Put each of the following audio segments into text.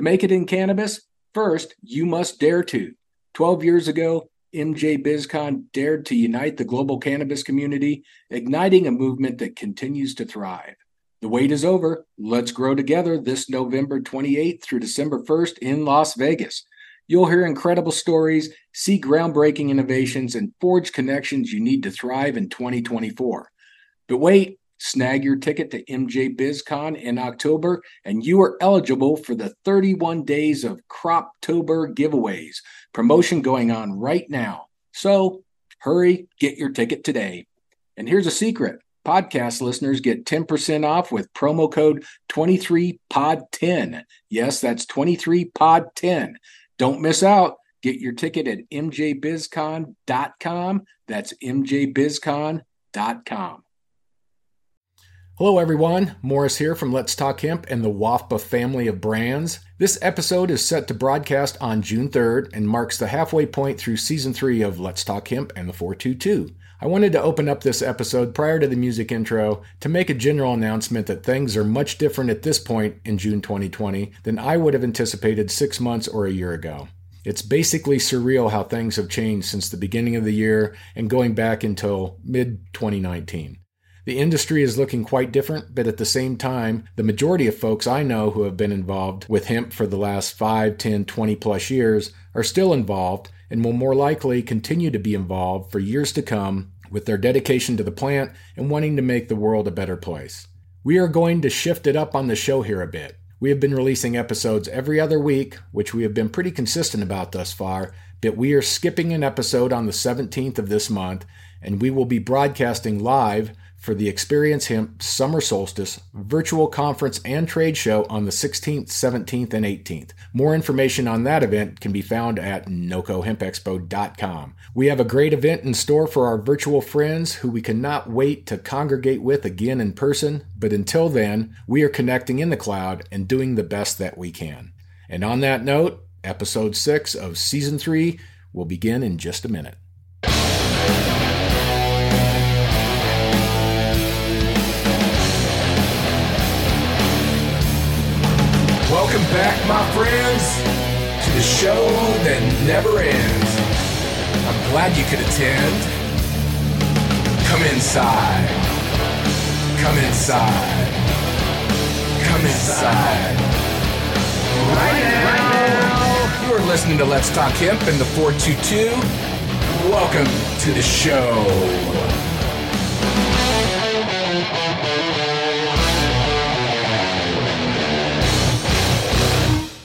To make it in cannabis, first, you must dare to. 12 years ago, MJ BizCon dared to unite the global cannabis community, igniting a movement that continues to thrive. The wait is over. Let's grow together this November 28th through December 1st in Las Vegas. You'll hear incredible stories, see groundbreaking innovations, and forge connections you need to thrive in 2024. But wait, snag your ticket to MJ BizCon in October, and you are eligible for the 31 days of Croptober giveaways, promotion going on right now. So hurry, get your ticket today. And here's a secret podcast listeners get 10% off with promo code 23pod10. Yes, that's 23pod10. Don't miss out. Get your ticket at mjbizcon.com. That's mjbizcon.com. Hello, everyone. Morris here from Let's Talk Hemp and the WAFBA family of brands. This episode is set to broadcast on June 3rd and marks the halfway point through season three of Let's Talk Hemp and the 422. I wanted to open up this episode prior to the music intro to make a general announcement that things are much different at this point in June 2020 than I would have anticipated six months or a year ago. It's basically surreal how things have changed since the beginning of the year and going back until mid 2019. The industry is looking quite different, but at the same time, the majority of folks I know who have been involved with hemp for the last 5, 10, 20 plus years are still involved and will more likely continue to be involved for years to come with their dedication to the plant and wanting to make the world a better place. We are going to shift it up on the show here a bit. We have been releasing episodes every other week, which we have been pretty consistent about thus far, but we are skipping an episode on the 17th of this month, and we will be broadcasting live for the Experience Hemp Summer Solstice virtual conference and trade show on the 16th, 17th, and 18th. More information on that event can be found at nocohempexpo.com. We have a great event in store for our virtual friends who we cannot wait to congregate with again in person, but until then, we are connecting in the cloud and doing the best that we can. And on that note, episode 6 of season 3 will begin in just a minute. Welcome back, my friends, to the show that never ends. I'm glad you could attend. Come inside. Come inside. Come inside. Right now, you are listening to Let's Talk Hemp in the 422. Welcome to the show.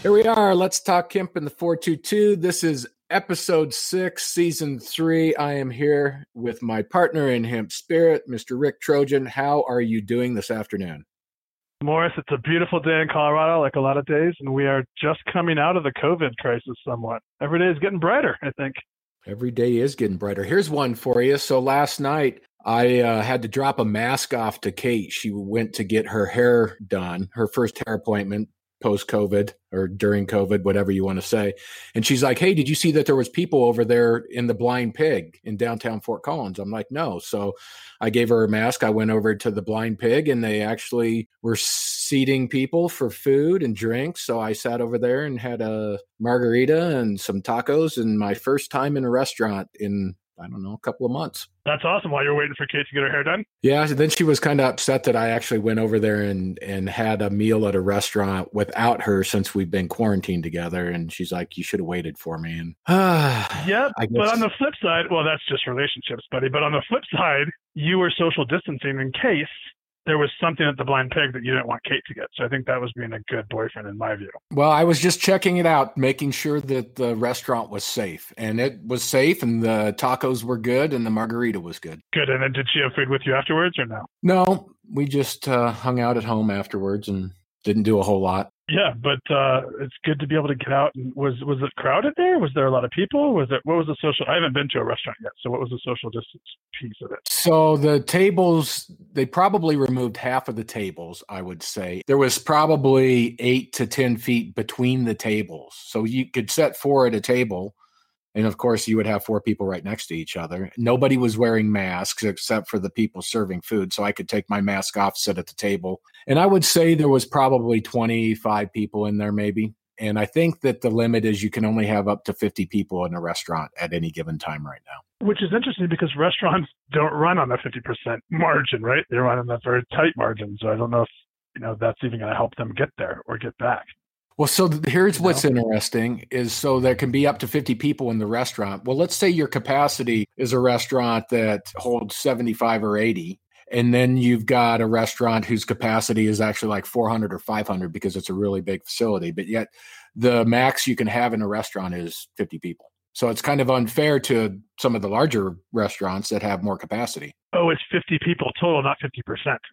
Here we are. Let's talk Hemp in the 422. This is episode six, season three. I am here with my partner in Hemp Spirit, Mr. Rick Trojan. How are you doing this afternoon? Morris, it's a beautiful day in Colorado, like a lot of days, and we are just coming out of the COVID crisis somewhat. Every day is getting brighter, I think. Every day is getting brighter. Here's one for you. So last night, I uh, had to drop a mask off to Kate. She went to get her hair done, her first hair appointment post COVID or during COVID, whatever you want to say. And she's like, Hey, did you see that there was people over there in the blind pig in downtown Fort Collins? I'm like, no. So I gave her a mask. I went over to the blind pig and they actually were seating people for food and drinks. So I sat over there and had a margarita and some tacos and my first time in a restaurant in I don't know, a couple of months. That's awesome. While you're waiting for Kate to get her hair done. Yeah. Then she was kind of upset that I actually went over there and and had a meal at a restaurant without her since we've been quarantined together. And she's like, "You should have waited for me." And uh, yeah, but on the flip side, well, that's just relationships, buddy. But on the flip side, you were social distancing in case there was something at the blind pig that you didn't want Kate to get. So I think that was being a good boyfriend in my view. Well, I was just checking it out, making sure that the restaurant was safe. And it was safe and the tacos were good and the margarita was good. Good. And then did she have food with you afterwards or no? No, we just uh, hung out at home afterwards and didn't do a whole lot. Yeah, but uh, it's good to be able to get out. And was was it crowded there? Was there a lot of people? Was it what was the social? I haven't been to a restaurant yet, so what was the social distance piece of it? So the tables, they probably removed half of the tables. I would say there was probably eight to ten feet between the tables, so you could set four at a table and of course, you would have four people right next to each other. Nobody was wearing masks except for the people serving food. So I could take my mask off, sit at the table. And I would say there was probably 25 people in there, maybe. And I think that the limit is you can only have up to 50 people in a restaurant at any given time right now. Which is interesting because restaurants don't run on a 50% margin, right? They run on that very tight margin. So I don't know if, you know, that's even going to help them get there or get back. Well, so here's what's interesting is so there can be up to 50 people in the restaurant. Well, let's say your capacity is a restaurant that holds 75 or 80 and then you've got a restaurant whose capacity is actually like 400 or 500 because it's a really big facility but yet the max you can have in a restaurant is 50 people. So it's kind of unfair to some of the larger restaurants that have more capacity oh it's 50 people total not 50%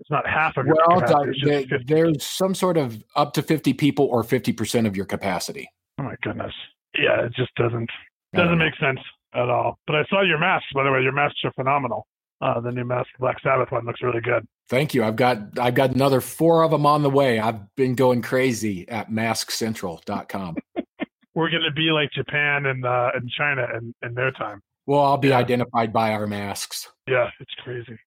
it's not half of your well capacity, they, there's some sort of up to 50 people or 50% of your capacity oh my goodness yeah it just doesn't doesn't make sense at all but i saw your masks by the way your masks are phenomenal uh, the new mask Black Sabbath one looks really good. Thank you. I've got I've got another four of them on the way. I've been going crazy at maskcentral.com. We're going to be like Japan and uh, and China in, in their time. Well, I'll be yeah. identified by our masks. Yeah, it's crazy.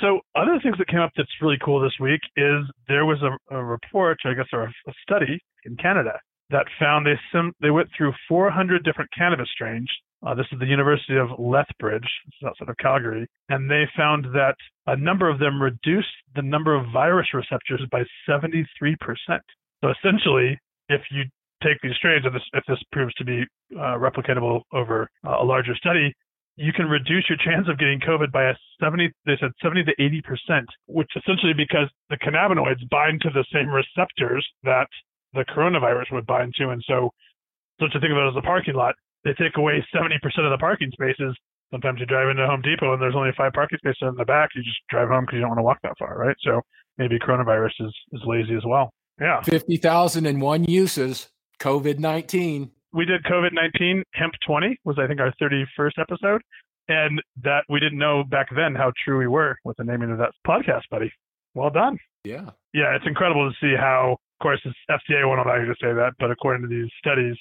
So, other things that came up that's really cool this week is there was a, a report, I guess, or a study in Canada that found they sim- they went through 400 different cannabis strains uh, this is the University of Lethbridge, this is outside of Calgary, and they found that a number of them reduced the number of virus receptors by 73%. So essentially, if you take these strains, and this, if this proves to be uh, replicatable over uh, a larger study, you can reduce your chance of getting COVID by a 70, they said 70 to 80 percent, which essentially because the cannabinoids bind to the same receptors that the coronavirus would bind to. And so, so to think of it as a parking lot, they take away 70% of the parking spaces. Sometimes you drive into Home Depot and there's only five parking spaces in the back. You just drive home because you don't want to walk that far, right? So maybe coronavirus is, is lazy as well. Yeah. 50,001 uses, COVID 19. We did COVID 19. Hemp 20 was, I think, our 31st episode. And that we didn't know back then how true we were with the naming of that podcast, buddy. Well done. Yeah. Yeah, it's incredible to see how, of course, it's FDA won't allow you to say that, but according to these studies,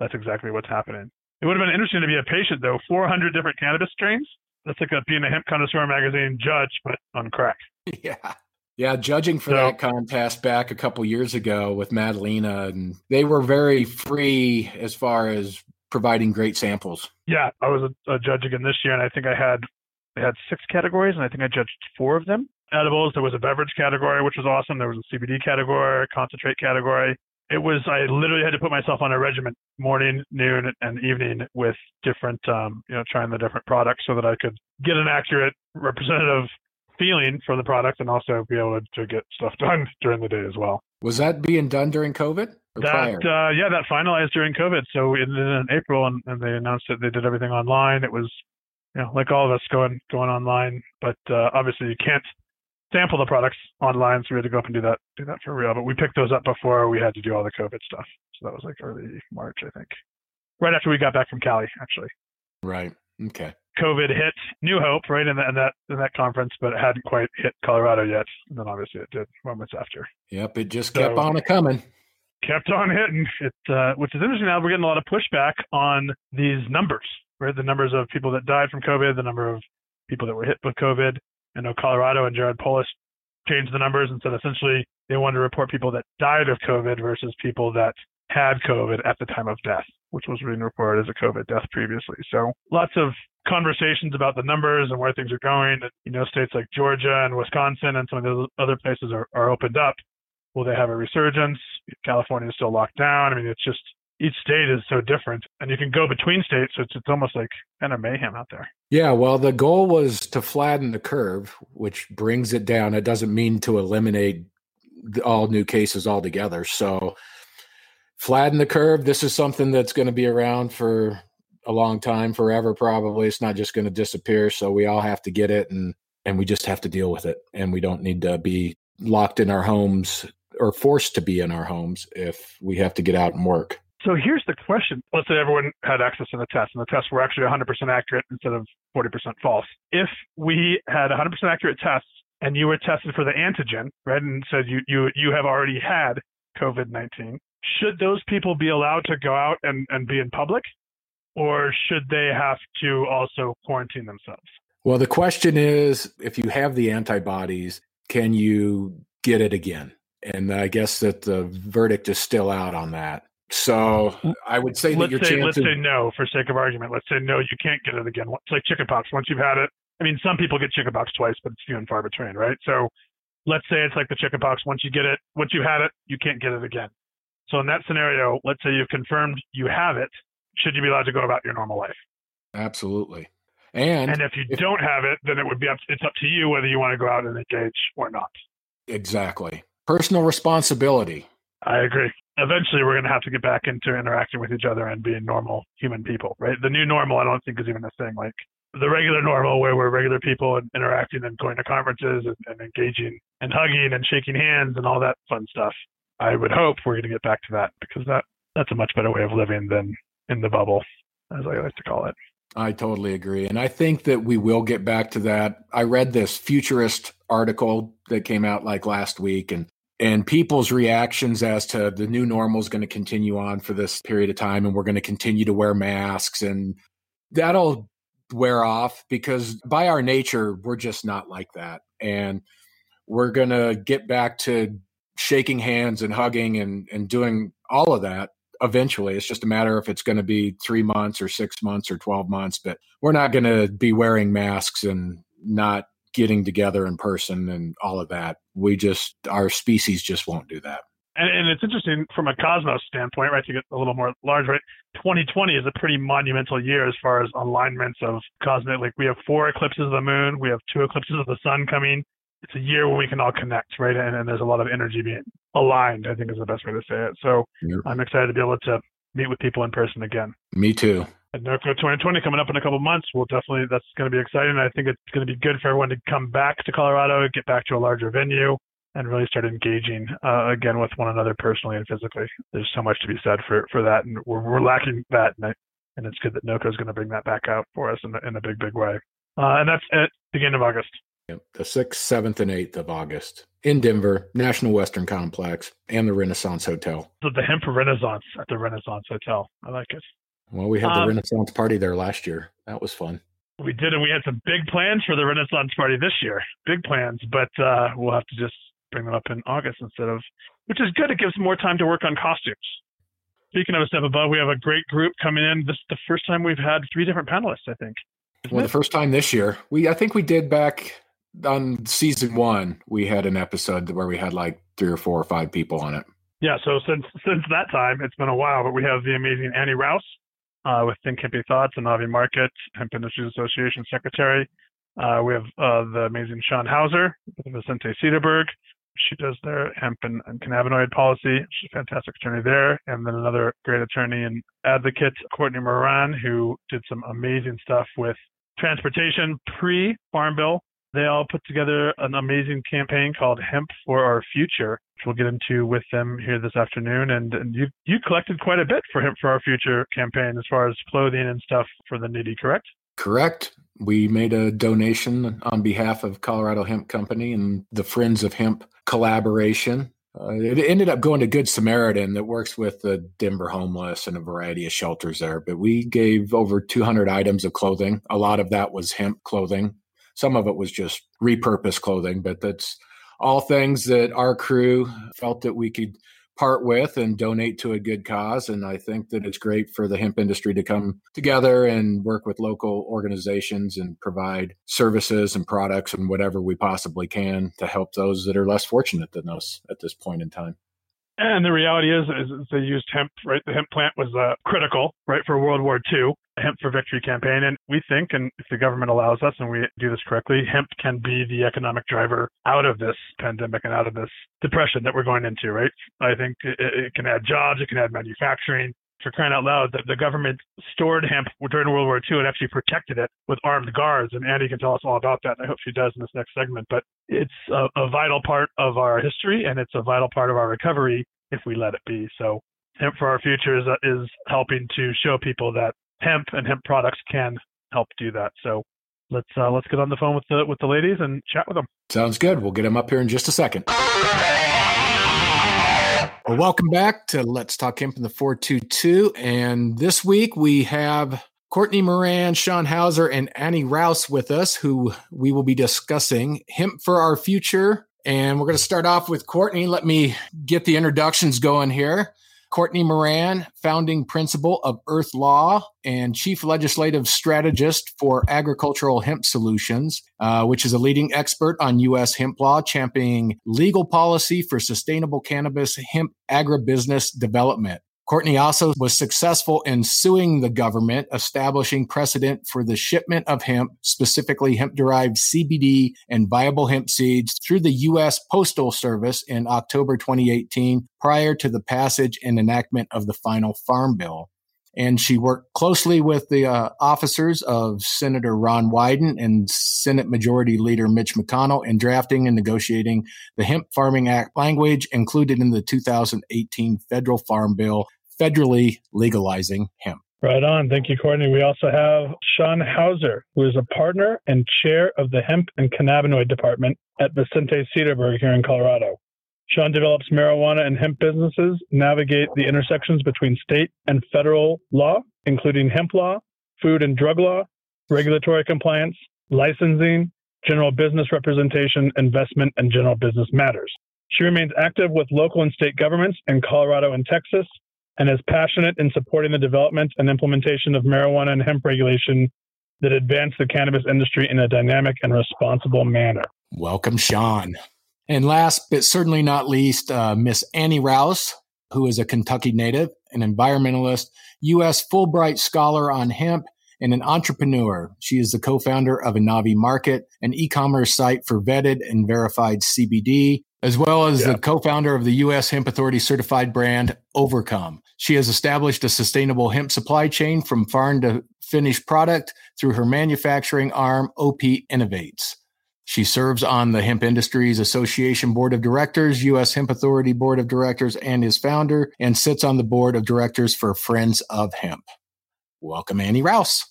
that's exactly what's happening. It would have been interesting to be a patient though. 400 different cannabis strains. That's like a, being a hemp connoisseur magazine judge, but on crack. Yeah. Yeah, judging for so, that contest back a couple years ago with Madalena, and they were very free as far as providing great samples. Yeah, I was a, a judge again this year, and I think I had I had six categories, and I think I judged four of them. Edibles, there was a beverage category, which was awesome. There was a CBD category, concentrate category, it was I literally had to put myself on a regimen morning, noon, and evening with different um, you know trying the different products so that I could get an accurate representative feeling from the product and also be able to get stuff done during the day as well. Was that being done during COVID? that uh, yeah, that finalized during COVID. So in, in April, and, and, they announced that they did everything online. It was you know like all of us going going online, but uh, obviously you can't sample the products online, so we had to go up and do that do that for real. But we picked those up before we had to do all the COVID stuff. So that was like early March, I think. Right after we got back from Cali, actually. Right. Okay. COVID hit New Hope, right, in that in that in that conference, but it hadn't quite hit Colorado yet. And then obviously it did moments after. Yep, it just kept so, on a coming. Kept on hitting. It, uh, which is interesting. Now we're getting a lot of pushback on these numbers, right? The numbers of people that died from COVID, the number of people that were hit with COVID. I know Colorado and Jared Polis changed the numbers and said essentially they wanted to report people that died of COVID versus people that had COVID at the time of death, which was being reported as a COVID death previously. So lots of conversations about the numbers and where things are going. You know, states like Georgia and Wisconsin and some of those other places are, are opened up. Will they have a resurgence? California is still locked down. I mean, it's just each state is so different and you can go between states so it's, it's almost like kind of mayhem out there yeah well the goal was to flatten the curve which brings it down it doesn't mean to eliminate all new cases altogether so flatten the curve this is something that's going to be around for a long time forever probably it's not just going to disappear so we all have to get it and and we just have to deal with it and we don't need to be locked in our homes or forced to be in our homes if we have to get out and work so here's the question. Let's say everyone had access to the test and the tests were actually 100% accurate instead of 40% false. If we had 100% accurate tests and you were tested for the antigen, right, and said you, you, you have already had COVID 19, should those people be allowed to go out and, and be in public? Or should they have to also quarantine themselves? Well, the question is if you have the antibodies, can you get it again? And I guess that the verdict is still out on that. So I would say let's that your say, chances. Let's say no for sake of argument. Let's say no, you can't get it again. It's like chickenpox. Once you've had it, I mean, some people get chickenpox twice, but it's few and far between, right? So let's say it's like the chickenpox. Once you get it, once you've had it, you can't get it again. So in that scenario, let's say you've confirmed you have it. Should you be allowed to go about your normal life? Absolutely. And, and if you if, don't have it, then it would be up, it's up to you whether you want to go out and engage or not. Exactly. Personal responsibility. I agree. Eventually, we're going to have to get back into interacting with each other and being normal human people, right? The new normal, I don't think, is even a thing. Like the regular normal, where we're regular people and interacting and going to conferences and, and engaging and hugging and shaking hands and all that fun stuff. I would hope we're going to get back to that because that that's a much better way of living than in the bubble, as I like to call it. I totally agree. And I think that we will get back to that. I read this futurist article that came out like last week and and people's reactions as to the new normal is going to continue on for this period of time and we're going to continue to wear masks and that'll wear off because by our nature we're just not like that and we're going to get back to shaking hands and hugging and and doing all of that eventually. It's just a matter if it's going to be three months or six months or 12 months, but we're not going to be wearing masks and not getting together in person and all of that. We just, our species just won't do that. And, and it's interesting from a cosmos standpoint, right? To get a little more large, right? 2020 is a pretty monumental year as far as alignments of cosmic. Like we have four eclipses of the moon, we have two eclipses of the sun coming it's a year when we can all connect, right? And, and there's a lot of energy being aligned, I think is the best way to say it. So yep. I'm excited to be able to meet with people in person again. Me too. At NOCO 2020 coming up in a couple months, we'll definitely, that's going to be exciting. I think it's going to be good for everyone to come back to Colorado, get back to a larger venue, and really start engaging uh, again with one another personally and physically. There's so much to be said for, for that, and we're, we're lacking that. And, I, and it's good that NOCO is going to bring that back out for us in, in a big, big way. Uh, and that's at the beginning of August the 6th, 7th, and 8th of August in Denver, National Western Complex, and the Renaissance Hotel. So the Hemp Renaissance at the Renaissance Hotel. I like it. Well, we had the um, Renaissance party there last year. That was fun. We did, and we had some big plans for the Renaissance party this year. Big plans, but uh, we'll have to just bring them up in August instead of, which is good. It gives more time to work on costumes. Speaking of a step above, we have a great group coming in. This is the first time we've had three different panelists, I think. Well, it? the first time this year. We I think we did back on season one, we had an episode where we had like three or four or five people on it. Yeah, so since since that time, it's been a while, but we have the amazing Annie Rouse uh, with Think Hippie Thoughts and Avi Market, Hemp Industries Association Secretary. Uh, we have uh, the amazing Shawn Hauser with Vicente Sederberg. She does their hemp and, and cannabinoid policy. She's a fantastic attorney there. And then another great attorney and advocate, Courtney Moran, who did some amazing stuff with transportation pre Farm Bill they all put together an amazing campaign called Hemp for Our Future, which we'll get into with them here this afternoon. And, and you you collected quite a bit for Hemp for Our Future campaign as far as clothing and stuff for the needy, correct? Correct. We made a donation on behalf of Colorado Hemp Company and the Friends of Hemp collaboration. Uh, it ended up going to Good Samaritan that works with the Denver homeless and a variety of shelters there. But we gave over 200 items of clothing. A lot of that was hemp clothing some of it was just repurposed clothing, but that's all things that our crew felt that we could part with and donate to a good cause. And I think that it's great for the hemp industry to come together and work with local organizations and provide services and products and whatever we possibly can to help those that are less fortunate than us at this point in time. And the reality is, is they used hemp, right? The hemp plant was uh, critical, right, for World War II, hemp for victory campaign. And we think, and if the government allows us and we do this correctly, hemp can be the economic driver out of this pandemic and out of this depression that we're going into, right? I think it, it can add jobs, it can add manufacturing, for crying out loud, that the government stored hemp during World War II and actually protected it with armed guards. And Annie can tell us all about that. And I hope she does in this next segment. But it's a, a vital part of our history and it's a vital part of our recovery if we let it be. So Hemp for Our Future is, is helping to show people that hemp and hemp products can help do that. So let's uh, let's get on the phone with the with the ladies and chat with them. Sounds good. We'll get them up here in just a second. Well, welcome back to Let's Talk Hemp in the 422. And this week we have Courtney Moran, Shawn Hauser, and Annie Rouse with us, who we will be discussing Hemp for Our Future. And we're going to start off with Courtney. Let me get the introductions going here. Courtney Moran, founding principal of Earth Law and chief legislative strategist for Agricultural Hemp Solutions, uh, which is a leading expert on U.S. hemp law, championing legal policy for sustainable cannabis hemp agribusiness development. Courtney also was successful in suing the government, establishing precedent for the shipment of hemp, specifically hemp derived CBD and viable hemp seeds through the U.S. Postal Service in October 2018 prior to the passage and enactment of the final Farm Bill. And she worked closely with the uh, officers of Senator Ron Wyden and Senate Majority Leader Mitch McConnell in drafting and negotiating the Hemp Farming Act language included in the 2018 federal farm bill federally legalizing hemp. Right on. Thank you, Courtney. We also have Shawn Hauser, who is a partner and chair of the hemp and cannabinoid department at Vicente Sederberg here in Colorado. Shawn develops marijuana and hemp businesses, navigate the intersections between state and federal law, including hemp law, food and drug law, regulatory compliance, licensing, general business representation, investment, and general business matters. She remains active with local and state governments in Colorado and Texas, and is passionate in supporting the development and implementation of marijuana and hemp regulation that advance the cannabis industry in a dynamic and responsible manner. Welcome, Shawn. And last but certainly not least, uh, Miss Annie Rouse, who is a Kentucky native, an environmentalist, U.S. Fulbright scholar on hemp, and an entrepreneur. She is the co-founder of Anavi Market, an e-commerce site for vetted and verified CBD, as well as yeah. the co-founder of the U.S. Hemp Authority certified brand Overcome. She has established a sustainable hemp supply chain from farm to finished product through her manufacturing arm, OP Innovates. She serves on the Hemp Industries Association Board of Directors, U.S. Hemp Authority Board of Directors, and is founder, and sits on the board of directors for Friends of Hemp. Welcome, Annie Rouse.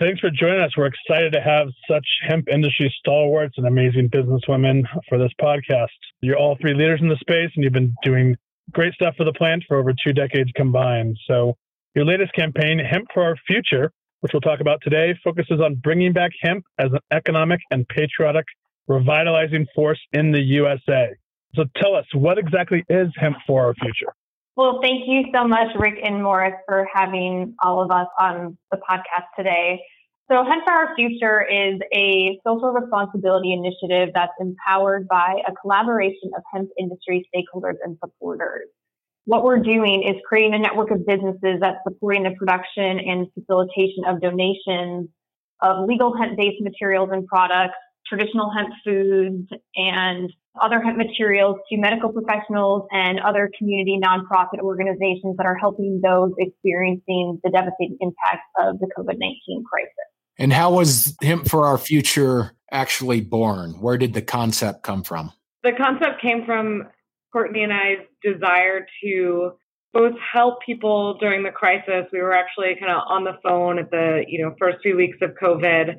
Thanks for joining us. We're excited to have such hemp industry stalwarts and amazing businesswomen for this podcast. You're all three leaders in the space, and you've been doing great stuff for the plant for over two decades combined. So, your latest campaign, Hemp for Our Future, which we'll talk about today, focuses on bringing back hemp as an economic and patriotic revitalizing force in the USA. So, tell us, what exactly is Hemp for Our Future? Well, thank you so much, Rick and Morris, for having all of us on the podcast today. So, Hemp for Our Future is a social responsibility initiative that's empowered by a collaboration of hemp industry stakeholders and supporters. What we're doing is creating a network of businesses that's supporting the production and facilitation of donations of legal hemp based materials and products traditional hemp foods and other hemp materials to medical professionals and other community nonprofit organizations that are helping those experiencing the devastating impacts of the COVID 19 crisis. And how was Hemp for Our Future actually born? Where did the concept come from? The concept came from Courtney and I's desire to both help people during the crisis. We were actually kind of on the phone at the you know first few weeks of COVID,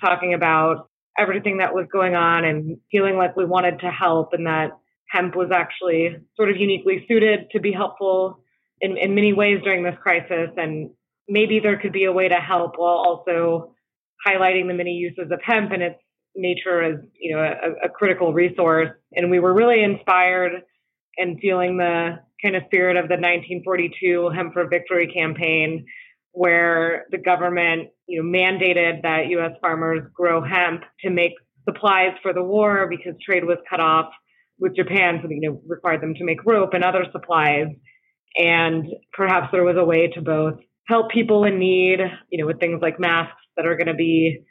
talking about everything that was going on and feeling like we wanted to help and that hemp was actually sort of uniquely suited to be helpful in, in many ways during this crisis. And maybe there could be a way to help while also highlighting the many uses of hemp and its nature as, you know, a, a critical resource. And we were really inspired and feeling the kind of spirit of the 1942 Hemp for Victory campaign where the government, you know, mandated that U.S. farmers grow hemp to make supplies for the war because trade was cut off with Japan, so you know, required them to make rope and other supplies. And perhaps there was a way to both help people in need, you know, with things like masks that are going to be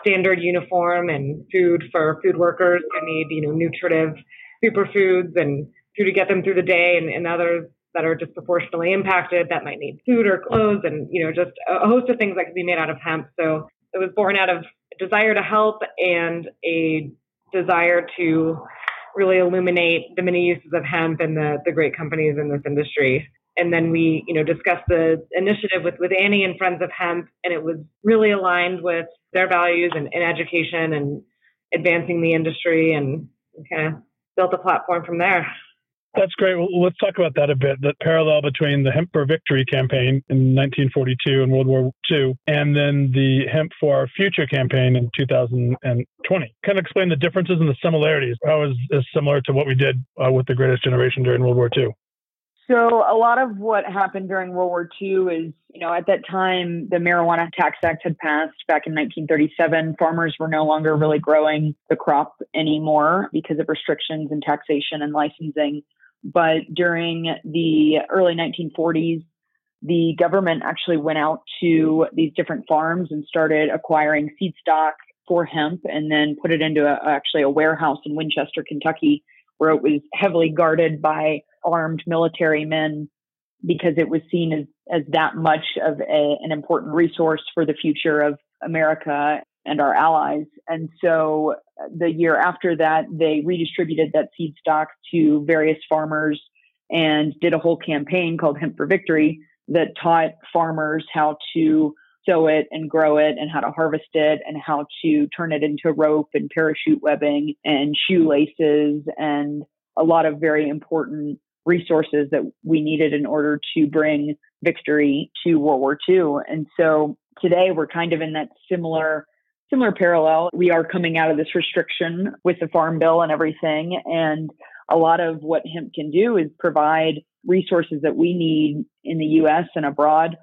standard uniform and food for food workers who need, you know, nutritive superfoods and food to get them through the day and, and others that are disproportionately impacted that might need food or clothes and you know just a host of things that can be made out of hemp. So it was born out of a desire to help and a desire to really illuminate the many uses of hemp and the, the great companies in this industry and then we you know discussed the initiative with, with annie and friends of hemp and it was really aligned with their values and, and education and advancing the industry and kind of built a platform from there that's great. Well, let's talk about that a bit. The parallel between the Hemp for Victory campaign in 1942 and World War II, and then the Hemp for Our Future campaign in 2020. Kind of explain the differences and the similarities. How is this similar to what we did uh, with the Greatest Generation during World War II? So a lot of what happened during World War II is, you know, at that time the Marijuana Tax Act had passed back in 1937. Farmers were no longer really growing the crop anymore because of restrictions and taxation and licensing. But during the early 1940s, the government actually went out to these different farms and started acquiring seed stock for hemp and then put it into a, actually a warehouse in Winchester, Kentucky, where it was heavily guarded by armed military men because it was seen as, as that much of a, an important resource for the future of America and our allies. And so uh, the year after that, they redistributed that seed stock to various farmers and did a whole campaign called Hemp for Victory that taught farmers how to sow it and grow it and how to harvest it and how to turn it into rope and parachute webbing and shoelaces and a lot of very important resources that we needed in order to bring victory to World War II. And so today we're kind of in that similar similar parallel. We are coming out of this restriction with the farm bill and everything and a lot of what hemp can do is provide resources that we need in the US and abroad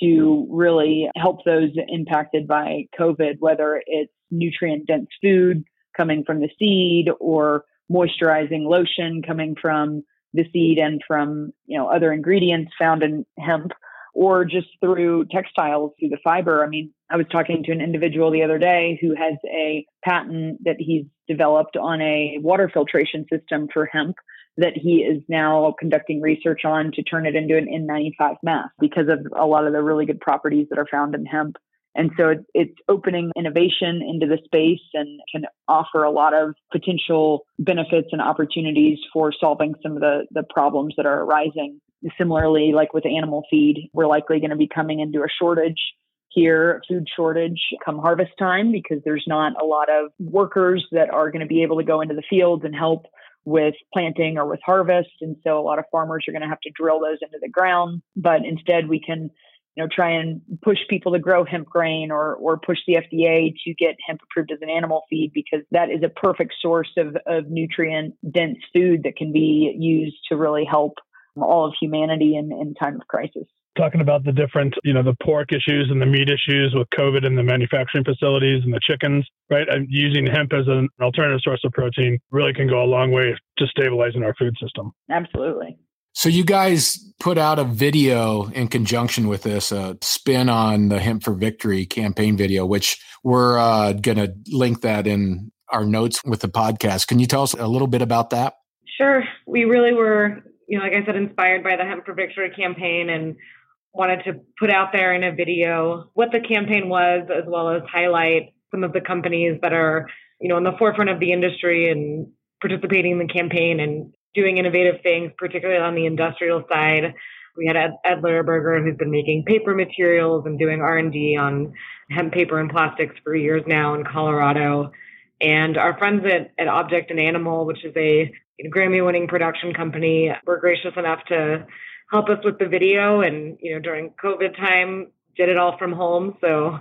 to really help those impacted by COVID, whether it's nutrient dense food coming from the seed or moisturizing lotion coming from the seed and from you know other ingredients found in hemp or just through textiles through the fiber i mean i was talking to an individual the other day who has a patent that he's developed on a water filtration system for hemp that he is now conducting research on to turn it into an N95 mask because of a lot of the really good properties that are found in hemp. And so it's opening innovation into the space and can offer a lot of potential benefits and opportunities for solving some of the, the problems that are arising. Similarly, like with animal feed, we're likely going to be coming into a shortage here, food shortage come harvest time because there's not a lot of workers that are going to be able to go into the fields and help with planting or with harvest. And so a lot of farmers are going to have to drill those into the ground. But instead, we can you know, try and push people to grow hemp grain or, or push the FDA to get hemp approved as an animal feed because that is a perfect source of, of nutrient dense food that can be used to really help all of humanity in, in time of crisis talking about the different, you know, the pork issues and the meat issues with COVID and the manufacturing facilities and the chickens, right? And using hemp as an alternative source of protein really can go a long way to stabilizing our food system. Absolutely. So you guys put out a video in conjunction with this, a spin on the Hemp for Victory campaign video, which we're uh, going to link that in our notes with the podcast. Can you tell us a little bit about that? Sure. We really were, you know, like I said, inspired by the Hemp for Victory campaign and wanted to put out there in a video what the campaign was, as well as highlight some of the companies that are, you know, in the forefront of the industry and participating in the campaign and doing innovative things, particularly on the industrial side. We had Ed, Ed Lehrburger, who's been making paper materials and doing R&D on hemp paper and plastics for years now in Colorado. And our friends at, at Object and Animal, which is a Grammy winning production company, were gracious enough to help us with the video and you know during covid time did it all from home so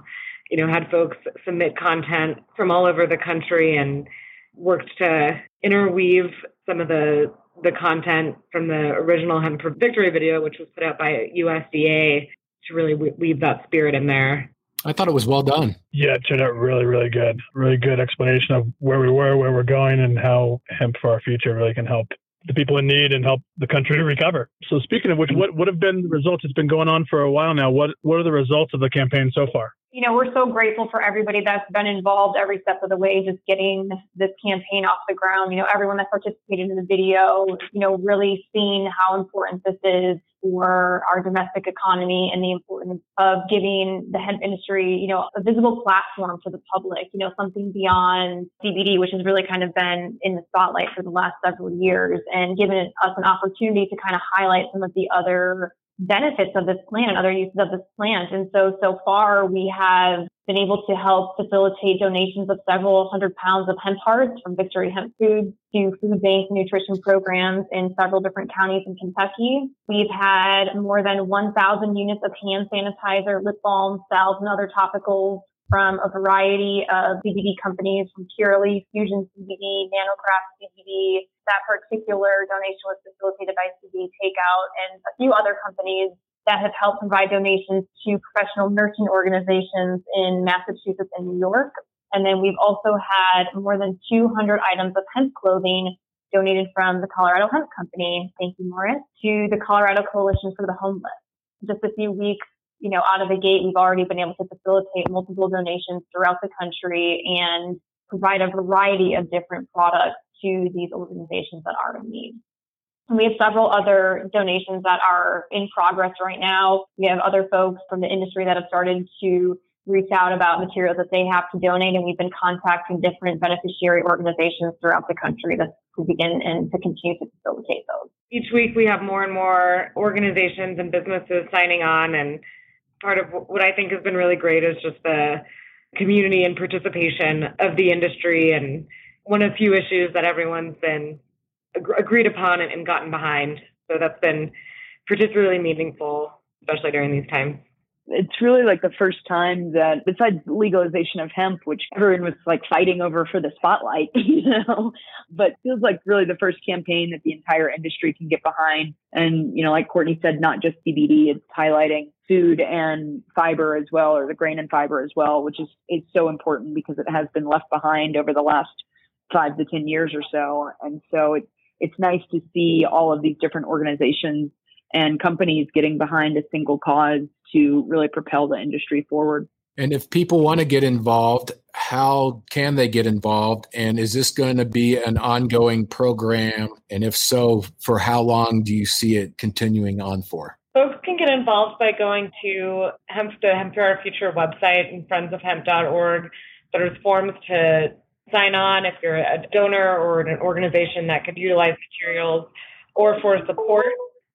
you know had folks submit content from all over the country and worked to interweave some of the the content from the original hemp for victory video which was put out by usda to really weave that spirit in there I thought it was well done. Yeah, it turned out really, really good. Really good explanation of where we were, where we're going, and how hemp for our future really can help the people in need and help the country to recover. So speaking of which, what what have been the results? It's been going on for a while now. What what are the results of the campaign so far? You know, we're so grateful for everybody that's been involved every step of the way, just getting this, campaign off the ground. You know, everyone that participated in the video, you know, really seeing how important this is for our domestic economy and the importance of giving the hemp industry, you know, a visible platform for the public, you know, something beyond CBD, which has really kind of been in the spotlight for the last several years and given us an opportunity to kind of highlight some of the other benefits of this plant and other uses of this plant. And so, so far we have been able to help facilitate donations of several hundred pounds of hemp hearts from Victory Hemp Foods to food bank nutrition programs in several different counties in Kentucky. We've had more than 1,000 units of hand sanitizer, lip balm, salves, and other topicals from a variety of CBD companies from Curaleaf, Fusion CBD, Nanocraft CBD. That particular donation was facilitated by CBD Takeout and a few other companies that have helped provide donations to professional nursing organizations in Massachusetts and New York. And then we've also had more than 200 items of hemp clothing donated from the Colorado Hemp Company, thank you, Morris, to the Colorado Coalition for the Homeless. Just a few weeks, you know, out of the gate, we've already been able to facilitate multiple donations throughout the country and provide a variety of different products to these organizations that are in need. And we have several other donations that are in progress right now. We have other folks from the industry that have started to reach out about materials that they have to donate, and we've been contacting different beneficiary organizations throughout the country to, to begin and to continue to facilitate those. Each week, we have more and more organizations and businesses signing on, and part of what I think has been really great is just the community and participation of the industry, and one of the few issues that everyone's been agreed upon and, and gotten behind. So that's been particularly meaningful, especially during these times it's really like the first time that besides legalization of hemp which everyone was like fighting over for the spotlight you know? But feels like really the first campaign that the entire industry can get behind. And you know like courtney said not just cbd it's highlighting food and fiber as well or the grain and fiber as well which is is so important because it has been left behind over the last five to ten years or so. And so it's it's nice to see all of these different organizations and companies getting behind a single cause to really propel the industry forward. And if people want to get involved, how can they get involved? And is this going to be an ongoing program? And if so, for how long do you see it continuing on for? Folks can get involved by going to Hemp, the Hemp for Our Future website and friendsofhemp.org. There's forms to sign on if you're a donor or an organization that could utilize materials or for support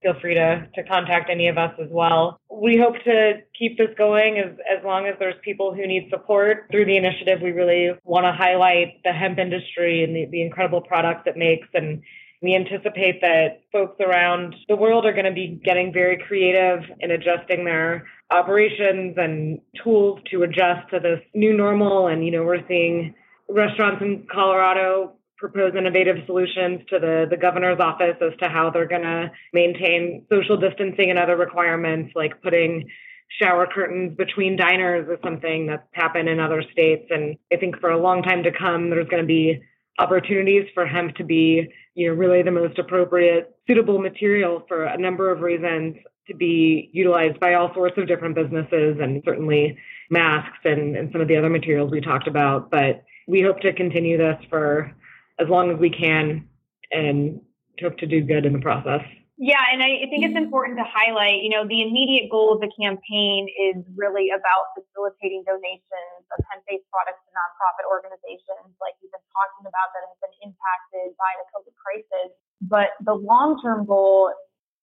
feel free to, to contact any of us as well. We hope to keep this going as, as long as there's people who need support. Through the initiative, we really want to highlight the hemp industry and the, the incredible products it makes. And we anticipate that folks around the world are going to be getting very creative in adjusting their operations and tools to adjust to this new normal. And, you know, we're seeing restaurants in Colorado propose innovative solutions to the, the governor's office as to how they're going to maintain social distancing and other requirements, like putting shower curtains between diners is something that's happened in other states. And I think for a long time to come, there's going to be opportunities for hemp to be, you know, really the most appropriate, suitable material for a number of reasons to be utilized by all sorts of different businesses and certainly masks and, and some of the other materials we talked about. But we hope to continue this for as long as we can and hope to do good in the process. Yeah, and I think it's important to highlight, you know, the immediate goal of the campaign is really about facilitating donations of hemp-based products to nonprofit organizations like we've been talking about that have been impacted by the COVID crisis. But the long-term goal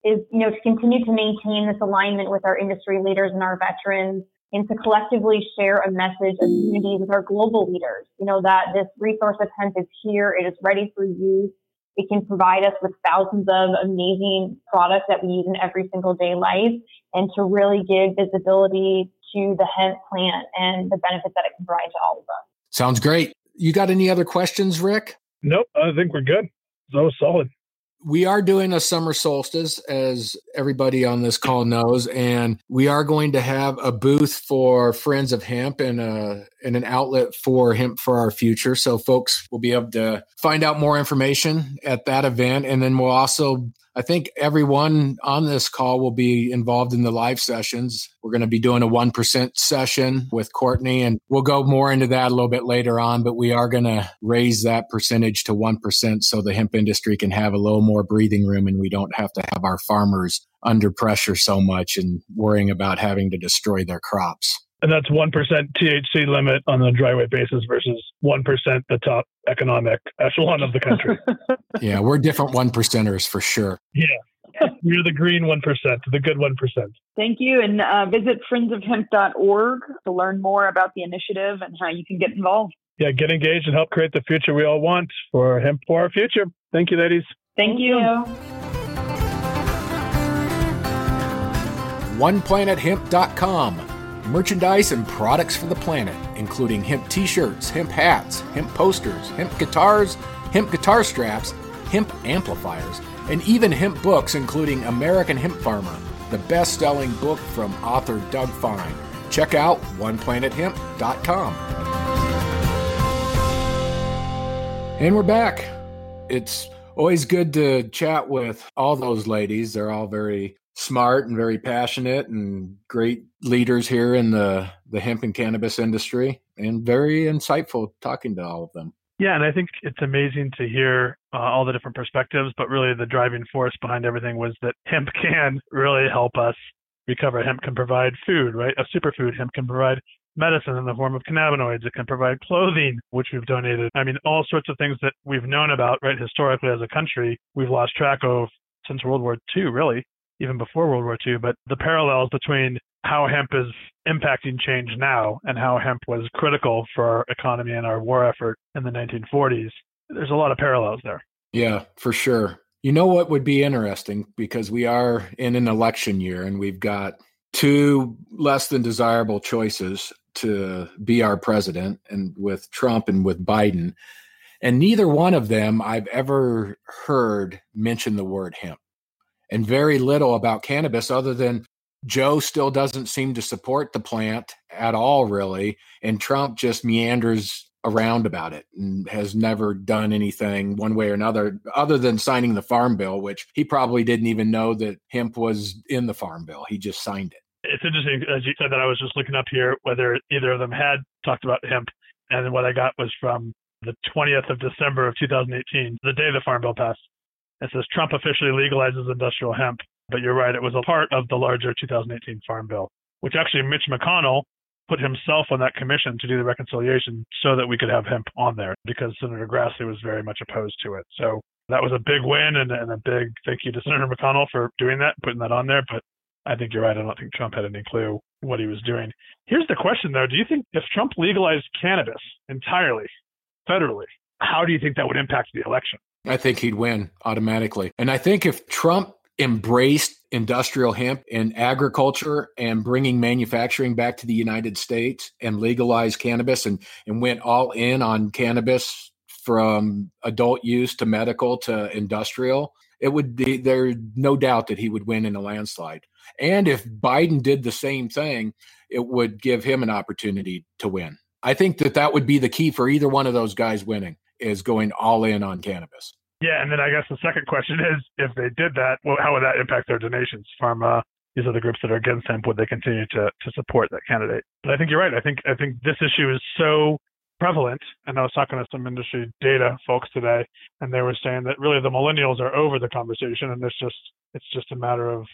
is, you know, to continue to maintain this alignment with our industry leaders and our veterans and to collectively share a message of unity with our global leaders. You know, that this resource of hemp is here, it is ready for use. It can provide us with thousands of amazing products that we use in every single day life and to really give visibility to the hemp plant and the benefits that it can provide to all of us. Sounds great. You got any other questions, Rick? Nope, I think we're good. That was solid we are doing a summer solstice, as everybody on this call knows, and we are going to have a booth for Friends of Hemp and a and an outlet for Hemp for Our Future. So folks will be able to find out more information at that event, and then we'll also I think everyone on this call will be involved in the live sessions. We're going to be doing a 1% session with Courtney, and we'll go more into that a little bit later on. But we are going to raise that percentage to 1% so the hemp industry can have a little more breathing room and we don't have to have our farmers under pressure so much and worrying about having to destroy their crops. And that's 1% THC limit on a dry weight basis versus 1% the top economic echelon of the country. yeah, we're different one percenters for sure. Yeah. You're the green 1%, the good 1%. Thank you. And uh, visit friendsofhemp.org to learn more about the initiative and how you can get involved. Yeah, get engaged and help create the future we all want for hemp for our future. Thank you, ladies. Thank, Thank you. you. OnePlanetHemp.com merchandise and products for the planet, including hemp t shirts, hemp hats, hemp posters, hemp guitars, hemp guitar straps, hemp amplifiers, and even hemp books, including American Hemp Farmer, the best selling book from author Doug Fine. Check out oneplanethemp.com. And we're back. It's always good to chat with all those ladies. They're all very smart and very passionate and great leaders here in the, the hemp and cannabis industry and very insightful talking to all of them. Yeah, and I think it's amazing to hear uh, all the different perspectives, but really the driving force behind everything was that hemp can really help us recover. Hemp can provide food, right? A superfood. Hemp can provide medicine in the form of cannabinoids. It can provide clothing, which we've donated. I mean, all sorts of things that we've known about, right, historically as a country, we've lost track of since World War II, really, even before World War II. But the parallels between how hemp is impacting change now and how hemp was critical for our economy and our war effort in the 1940s. There's a lot of parallels there. Yeah, for sure. You know what would be interesting because we are in an election year and we've got two less than desirable choices to be our president and with Trump and with Biden. And neither one of them I've ever heard mention the word hemp and very little about cannabis other than Joe still doesn't seem to support the plant at all, really. And Trump just meanders around about it and has never done anything one way or another other than signing the farm bill, which he probably didn't even know that hemp was in the farm bill. He just signed it. It's interesting, as you said, that I was just looking up here whether either of them had talked about hemp. And what I got was from the 20th of December of 2018, the day the farm bill passed. It says Trump officially legalizes industrial hemp. But you're right, it was a part of the larger 2018 Farm Bill, which actually Mitch McConnell put himself on that commission to do the reconciliation so that we could have hemp on there because Senator Grassley was very much opposed to it. So that was a big win and, and a big thank you to Senator McConnell for doing that, putting that on there. But I think you're right. I don't think Trump had any clue what he was doing. Here's the question, though. Do you think if Trump legalized cannabis entirely, federally, how do you think that would impact the election? I think he'd win automatically. And I think if Trump embraced industrial hemp and agriculture and bringing manufacturing back to the United States and legalized cannabis and, and went all in on cannabis from adult use to medical to industrial, it would be there's no doubt that he would win in a landslide. And if Biden did the same thing, it would give him an opportunity to win. I think that that would be the key for either one of those guys winning is going all in on cannabis. Yeah, and then I guess the second question is, if they did that, well, how would that impact their donations from these other groups that are against hemp? Would they continue to to support that candidate? But I think you're right. I think I think this issue is so prevalent. And I was talking to some industry data folks today, and they were saying that really the millennials are over the conversation, and it's just it's just a matter of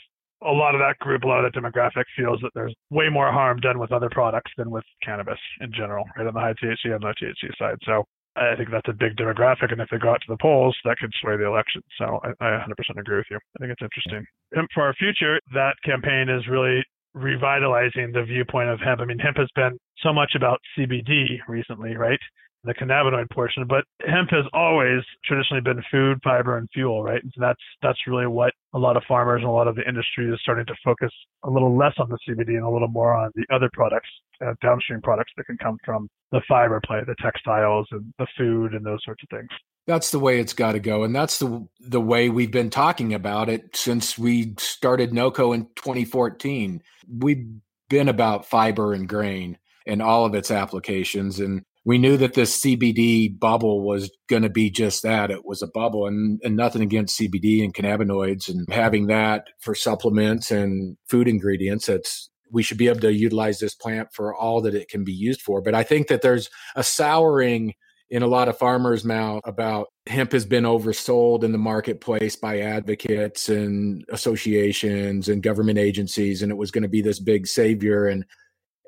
a lot of that group, a lot of that demographic feels that there's way more harm done with other products than with cannabis in general, right on the high THC and low THC side. So I think that's a big demographic, and if they go out to the polls, that could sway the election. So I, I 100% agree with you. I think it's interesting. And for our future, that campaign is really revitalizing the viewpoint of hemp. I mean, hemp has been so much about CBD recently, right? The cannabinoid portion, but hemp has always traditionally been food, fiber, and fuel, right? And so that's that's really what a lot of farmers and a lot of the industry is starting to focus a little less on the CBD and a little more on the other products, uh, downstream products that can come from the fiber play, the textiles and the food and those sorts of things. That's the way it's got to go, and that's the the way we've been talking about it since we started NOCO in 2014. We've been about fiber and grain and all of its applications, and we knew that this CBD bubble was going to be just that. It was a bubble, and, and nothing against CBD and cannabinoids, and having that for supplements and food ingredients. It's we should be able to utilize this plant for all that it can be used for. But I think that there's a souring in a lot of farmers' mouth about hemp has been oversold in the marketplace by advocates and associations and government agencies, and it was going to be this big savior. And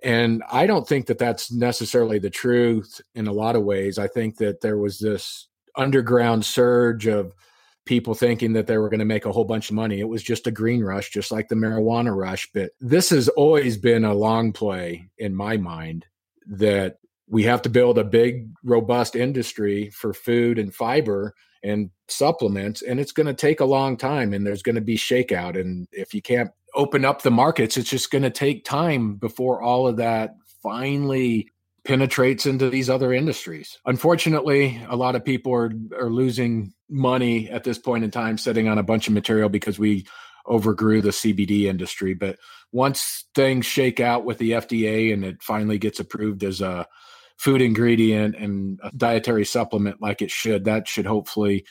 and I don't think that that's necessarily the truth in a lot of ways. I think that there was this underground surge of people thinking that they were going to make a whole bunch of money. It was just a green rush, just like the marijuana rush. But this has always been a long play in my mind that we have to build a big, robust industry for food and fiber and supplements. And it's going to take a long time and there's going to be shakeout. And if you can't open up the markets. It's just going to take time before all of that finally penetrates into these other industries. Unfortunately, a lot of people are, are losing money at this point in time sitting on a bunch of material because we overgrew the CBD industry. But once things shake out with the FDA and it finally gets approved as a food ingredient and a dietary supplement like it should, that should hopefully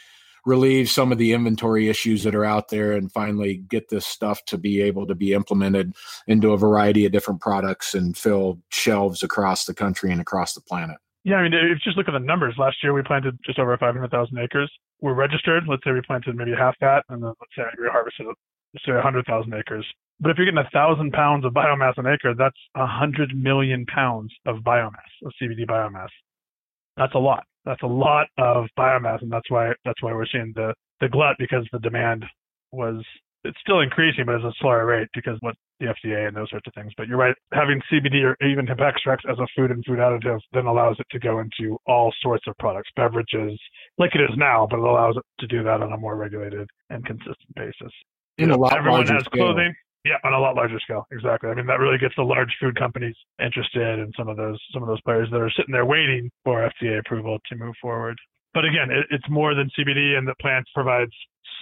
relieve some of the inventory issues that are out there and finally get this stuff to be able to be implemented into a variety of different products and fill shelves across the country and across the planet. Yeah, I mean, if you just look at the numbers, last year we planted just over 500,000 acres. We're registered. Let's say we planted maybe half that, and then let's say we harvested, let's say 100,000 acres. But if you're getting a thousand pounds of biomass an acre, that's a hundred million pounds of biomass, of CBD biomass. That's a lot that's a lot of biomass, and that's why that's why we're seeing the the glut because the demand was it's still increasing, but at a slower rate because what the FDA and those sorts of things. But you're right, having CBD or even hemp extracts as a food and food additive then allows it to go into all sorts of products, beverages, like it is now, but it allows it to do that on a more regulated and consistent basis. In a lot everyone has scale. clothing. Yeah, on a lot larger scale. Exactly. I mean, that really gets the large food companies interested and some of those some of those players that are sitting there waiting for FDA approval to move forward. But again, it, it's more than CBD, and the plant provides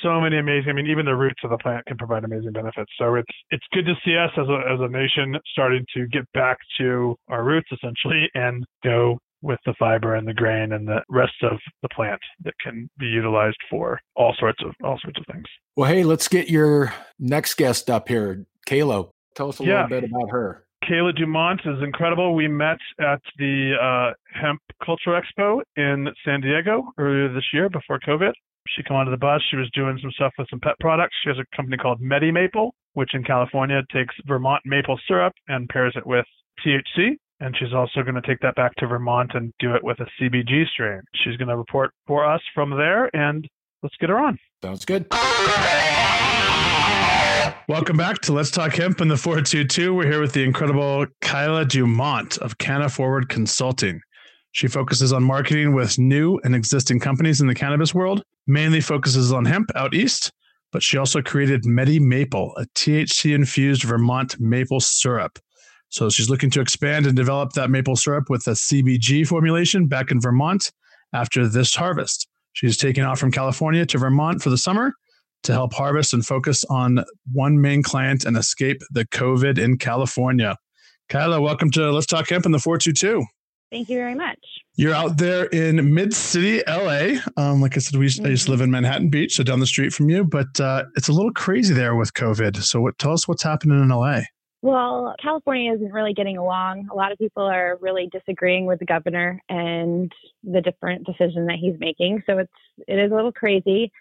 so many amazing. I mean, even the roots of the plant can provide amazing benefits. So it's it's good to see us as a as a nation starting to get back to our roots essentially and go with the fiber and the grain and the rest of the plant that can be utilized for all sorts of all sorts of things. Well, hey, let's get your next guest up here, Kayla. Tell us a yeah. little bit about her. Kayla Dumont is incredible. We met at the uh, Hemp Culture Expo in San Diego earlier this year before COVID. She came onto the bus. She was doing some stuff with some pet products. She has a company called Medi Maple, which in California takes Vermont maple syrup and pairs it with THC. And she's also going to take that back to Vermont and do it with a CBG strain. She's going to report for us from there, and let's get her on. Sounds good. Welcome back to Let's Talk Hemp in the 422. We're here with the incredible Kyla Dumont of Canna Forward Consulting. She focuses on marketing with new and existing companies in the cannabis world, mainly focuses on hemp out east, but she also created Medi Maple, a THC infused Vermont maple syrup. So she's looking to expand and develop that maple syrup with a CBG formulation back in Vermont after this harvest. She's taking off from California to Vermont for the summer to help harvest and focus on one main client and escape the COVID in California. Kyla, welcome to Let's Talk Hemp in the 422. Thank you very much. You're out there in Mid City, LA. Um, like I said, we mm-hmm. I used to live in Manhattan Beach, so down the street from you. But uh, it's a little crazy there with COVID. So, what, tell us what's happening in LA. Well, California isn't really getting along. A lot of people are really disagreeing with the governor and the different decision that he's making. So it's it is a little crazy.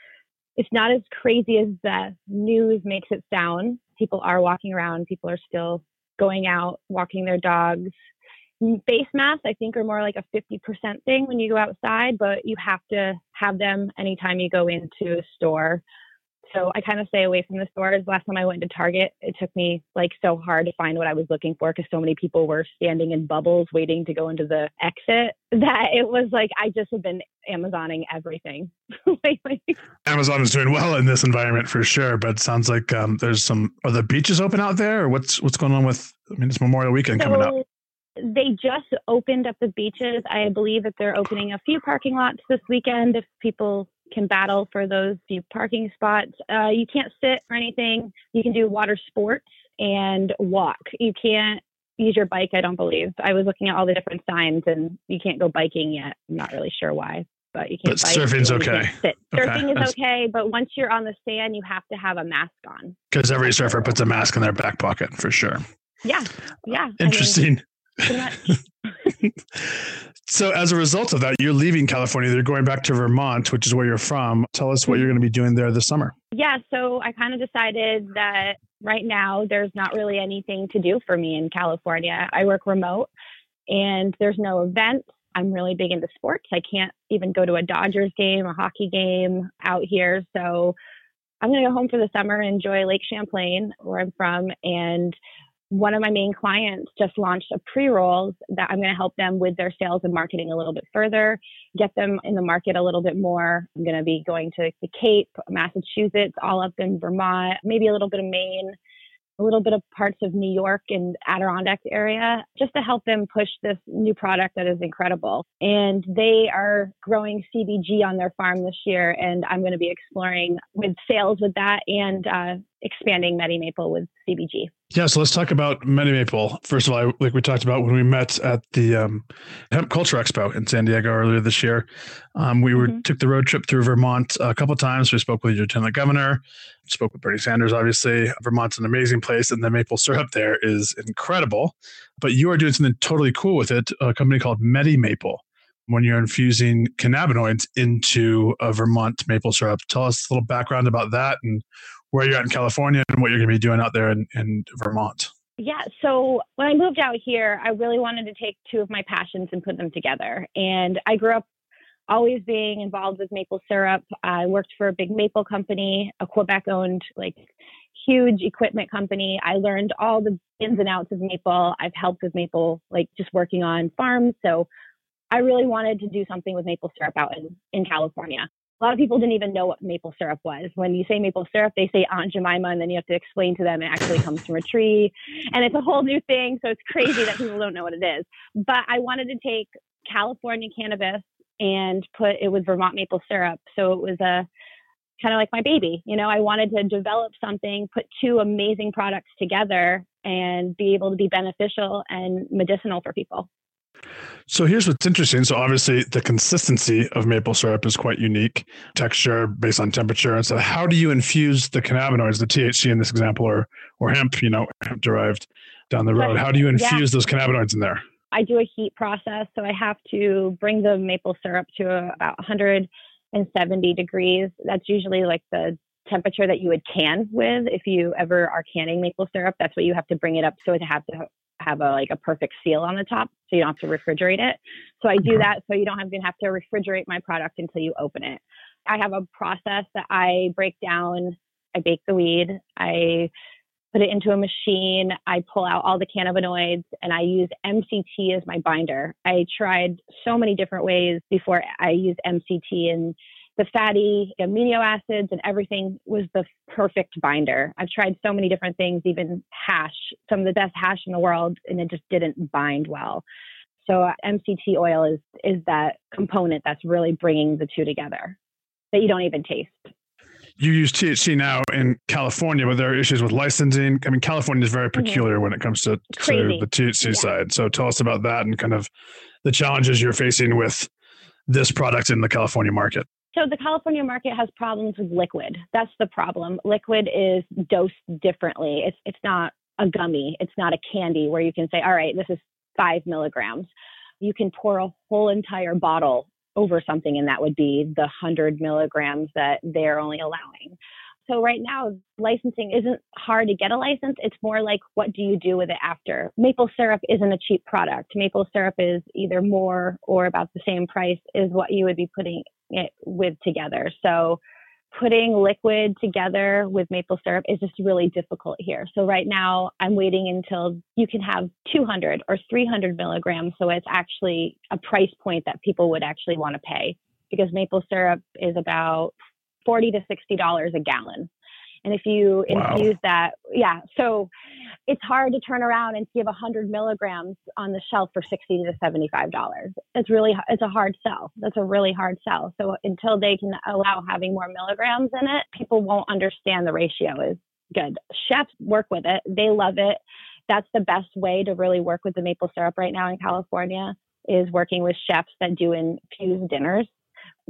It's not as crazy as the news makes it sound. People are walking around. People are still going out, walking their dogs. Face masks, I think, are more like a 50% thing when you go outside, but you have to have them anytime you go into a store so I kind of stay away from the stores. Last time I went to Target, it took me like so hard to find what I was looking for because so many people were standing in bubbles waiting to go into the exit that it was like I just have been Amazoning everything lately. Amazon is doing well in this environment for sure, but sounds like um, there's some are the beaches open out there or what's what's going on with I mean it's Memorial Weekend so, coming up. They just opened up the beaches. I believe that they're opening a few parking lots this weekend if people can battle for those few parking spots. Uh, you can't sit or anything. You can do water sports and walk. You can't use your bike, I don't believe. I was looking at all the different signs and you can't go biking yet. I'm not really sure why, but you can't. But surfing's okay. okay. Surfing is okay, but once you're on the sand, you have to have a mask on. Because every surfer puts a mask in their back pocket for sure. Yeah. Yeah. Interesting. I mean, So, as a result of that, you're leaving California. You're going back to Vermont, which is where you're from. Tell us what you're going to be mm-hmm. doing there this summer. Yeah. So, I kind of decided that right now there's not really anything to do for me in California. I work remote and there's no events. I'm really big into sports. I can't even go to a Dodgers game, a hockey game out here. So, I'm going to go home for the summer and enjoy Lake Champlain, where I'm from, and one of my main clients just launched a pre-rolls that I'm going to help them with their sales and marketing a little bit further, get them in the market a little bit more. I'm going to be going to the Cape, Massachusetts, all up in Vermont, maybe a little bit of Maine. a little bit of parts of New York and Adirondack area just to help them push this new product that is incredible. And they are growing CBG on their farm this year, and I'm going to be exploring with sales with that and uh, expanding Medi Maple with CBG. Yeah, so let's talk about Medi Maple. First of all, like we talked about when we met at the um, Hemp Culture Expo in San Diego earlier this year, um, we were mm-hmm. took the road trip through Vermont a couple times. We spoke with your lieutenant governor, spoke with Bernie Sanders. Obviously, Vermont's an amazing place, and the maple syrup there is incredible. But you are doing something totally cool with it. A company called Medi Maple. When you're infusing cannabinoids into a Vermont maple syrup, tell us a little background about that and where you're at in California and what you're going to be doing out there in, in Vermont. Yeah. So when I moved out here, I really wanted to take two of my passions and put them together. And I grew up always being involved with maple syrup. I worked for a big maple company, a Quebec owned, like, huge equipment company. I learned all the ins and outs of maple. I've helped with maple, like, just working on farms. So I really wanted to do something with maple syrup out in, in California a lot of people didn't even know what maple syrup was. When you say maple syrup, they say Aunt Jemima, and then you have to explain to them it actually comes from a tree. And it's a whole new thing. So it's crazy that people don't know what it is. But I wanted to take California cannabis and put it with Vermont maple syrup. So it was a kind of like my baby. You know, I wanted to develop something, put two amazing products together, and be able to be beneficial and medicinal for people. So here's what's interesting. So obviously the consistency of maple syrup is quite unique, texture based on temperature. And so how do you infuse the cannabinoids, the THC in this example, or or hemp, you know, hemp derived down the road? How do you infuse yeah. those cannabinoids in there? I do a heat process, so I have to bring the maple syrup to about 170 degrees. That's usually like the temperature that you would can with if you ever are canning maple syrup. That's what you have to bring it up so it have to have a like a perfect seal on the top so you don't have to refrigerate it. So I do mm-hmm. that so you don't even have to refrigerate my product until you open it. I have a process that I break down. I bake the weed. I put it into a machine. I pull out all the cannabinoids and I use MCT as my binder. I tried so many different ways before I used MCT and the fatty amino acids and everything was the perfect binder. I've tried so many different things, even hash, some of the best hash in the world, and it just didn't bind well. So uh, MCT oil is is that component that's really bringing the two together that you don't even taste. You use THC now in California, but there are issues with licensing. I mean, California is very mm-hmm. peculiar mm-hmm. when it comes to, to the THC yeah. side. So tell us about that and kind of the challenges you're facing with this product in the California market. So the California market has problems with liquid. That's the problem. Liquid is dosed differently. It's it's not a gummy. It's not a candy where you can say, all right, this is five milligrams. You can pour a whole entire bottle over something, and that would be the hundred milligrams that they're only allowing. So right now, licensing isn't hard to get a license. It's more like what do you do with it after? Maple syrup isn't a cheap product. Maple syrup is either more or about the same price is what you would be putting it with together. So putting liquid together with maple syrup is just really difficult here. So right now I'm waiting until you can have 200 or 300 milligrams. So it's actually a price point that people would actually want to pay because maple syrup is about 40 to 60 dollars a gallon and if you wow. infuse that yeah. So it's hard to turn around and give 100 milligrams on the shelf for 60 to 75 dollars. It's really it's a hard sell. That's a really hard sell. So until they can allow having more milligrams in it people won't understand the ratio is good. Chefs work with it. They love it. That's the best way to really work with the maple syrup right now in california is working with chefs that do infused dinners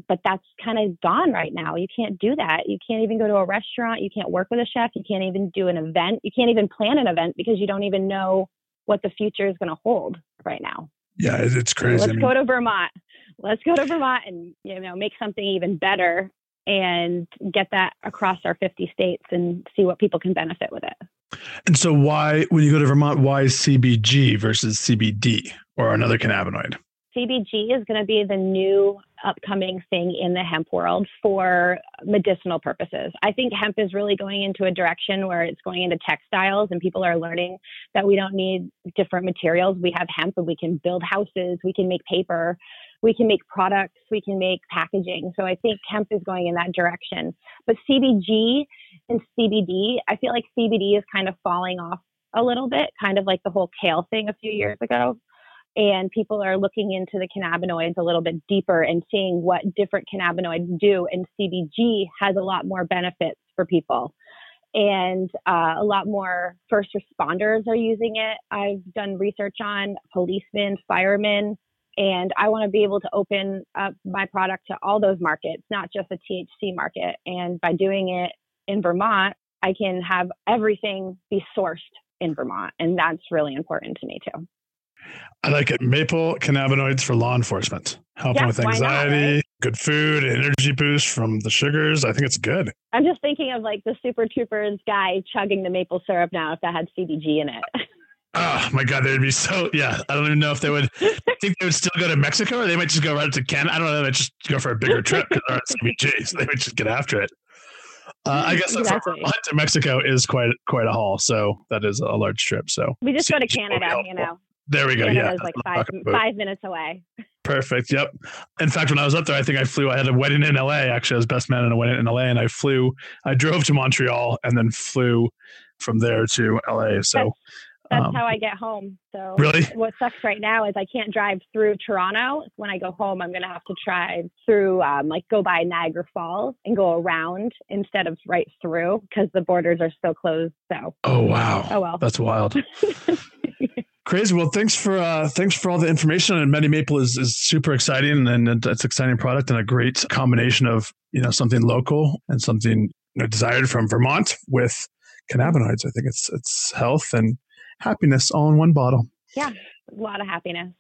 but that's kind of gone right now. You can't do that. You can't even go to a restaurant. You can't work with a chef. You can't even do an event. You can't even plan an event because you don't even know what the future is going to hold right now. Yeah, it's crazy. Let's I mean, go to Vermont. Let's go to Vermont and you know make something even better and get that across our 50 states and see what people can benefit with it. And so why when you go to Vermont why CBG versus CBD or another cannabinoid? CBG is going to be the new upcoming thing in the hemp world for medicinal purposes. I think hemp is really going into a direction where it's going into textiles and people are learning that we don't need different materials. We have hemp and we can build houses, we can make paper, we can make products, we can make packaging. So I think hemp is going in that direction. But CBG and CBD, I feel like CBD is kind of falling off a little bit, kind of like the whole kale thing a few years ago. And people are looking into the cannabinoids a little bit deeper and seeing what different cannabinoids do. And CBG has a lot more benefits for people. And uh, a lot more first responders are using it. I've done research on policemen, firemen, and I want to be able to open up my product to all those markets, not just the THC market. And by doing it in Vermont, I can have everything be sourced in Vermont. And that's really important to me too. I like it. Maple cannabinoids for law enforcement, helping yeah, with anxiety, not, right? good food, energy boost from the sugars. I think it's good. I'm just thinking of like the Super Troopers guy chugging the maple syrup now if that had CBG in it. Oh my god, they'd be so yeah. I don't even know if they would I think they would still go to Mexico or they might just go right to Canada. I don't know. They might just go for a bigger trip because they're on CBG, so they would just get after it. Uh, I guess exactly. to Mexico is quite quite a haul, so that is a large trip. So we just CBG go to Canada, you know. There we go. Yeah, like five five minutes away. Perfect. Yep. In fact, when I was up there, I think I flew. I had a wedding in LA. Actually, I was best man in a wedding in LA, and I flew. I drove to Montreal and then flew from there to LA. So. That's, that's um, how I get home. So really, what sucks right now is I can't drive through Toronto. When I go home, I'm gonna have to drive through, um, like, go by Niagara Falls and go around instead of right through because the borders are still closed. So. Oh wow. Oh well. That's wild. Crazy. Well, thanks for uh, thanks for all the information. And Medi Maple is, is super exciting, and it's an exciting product and a great combination of you know something local and something you know, desired from Vermont with cannabinoids. I think it's it's health and happiness all in one bottle. Yeah, a lot of happiness.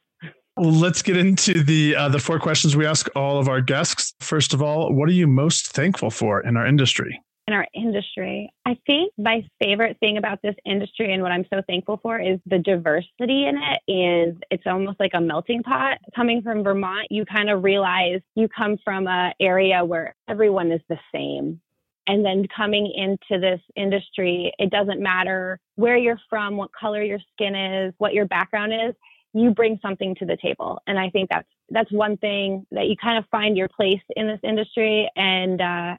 Well, let's get into the uh, the four questions we ask all of our guests. First of all, what are you most thankful for in our industry? In our industry. I think my favorite thing about this industry and what I'm so thankful for is the diversity in it is it's almost like a melting pot. Coming from Vermont, you kind of realize you come from an area where everyone is the same. And then coming into this industry, it doesn't matter where you're from, what color your skin is, what your background is, you bring something to the table. And I think that's that's one thing that you kind of find your place in this industry and uh,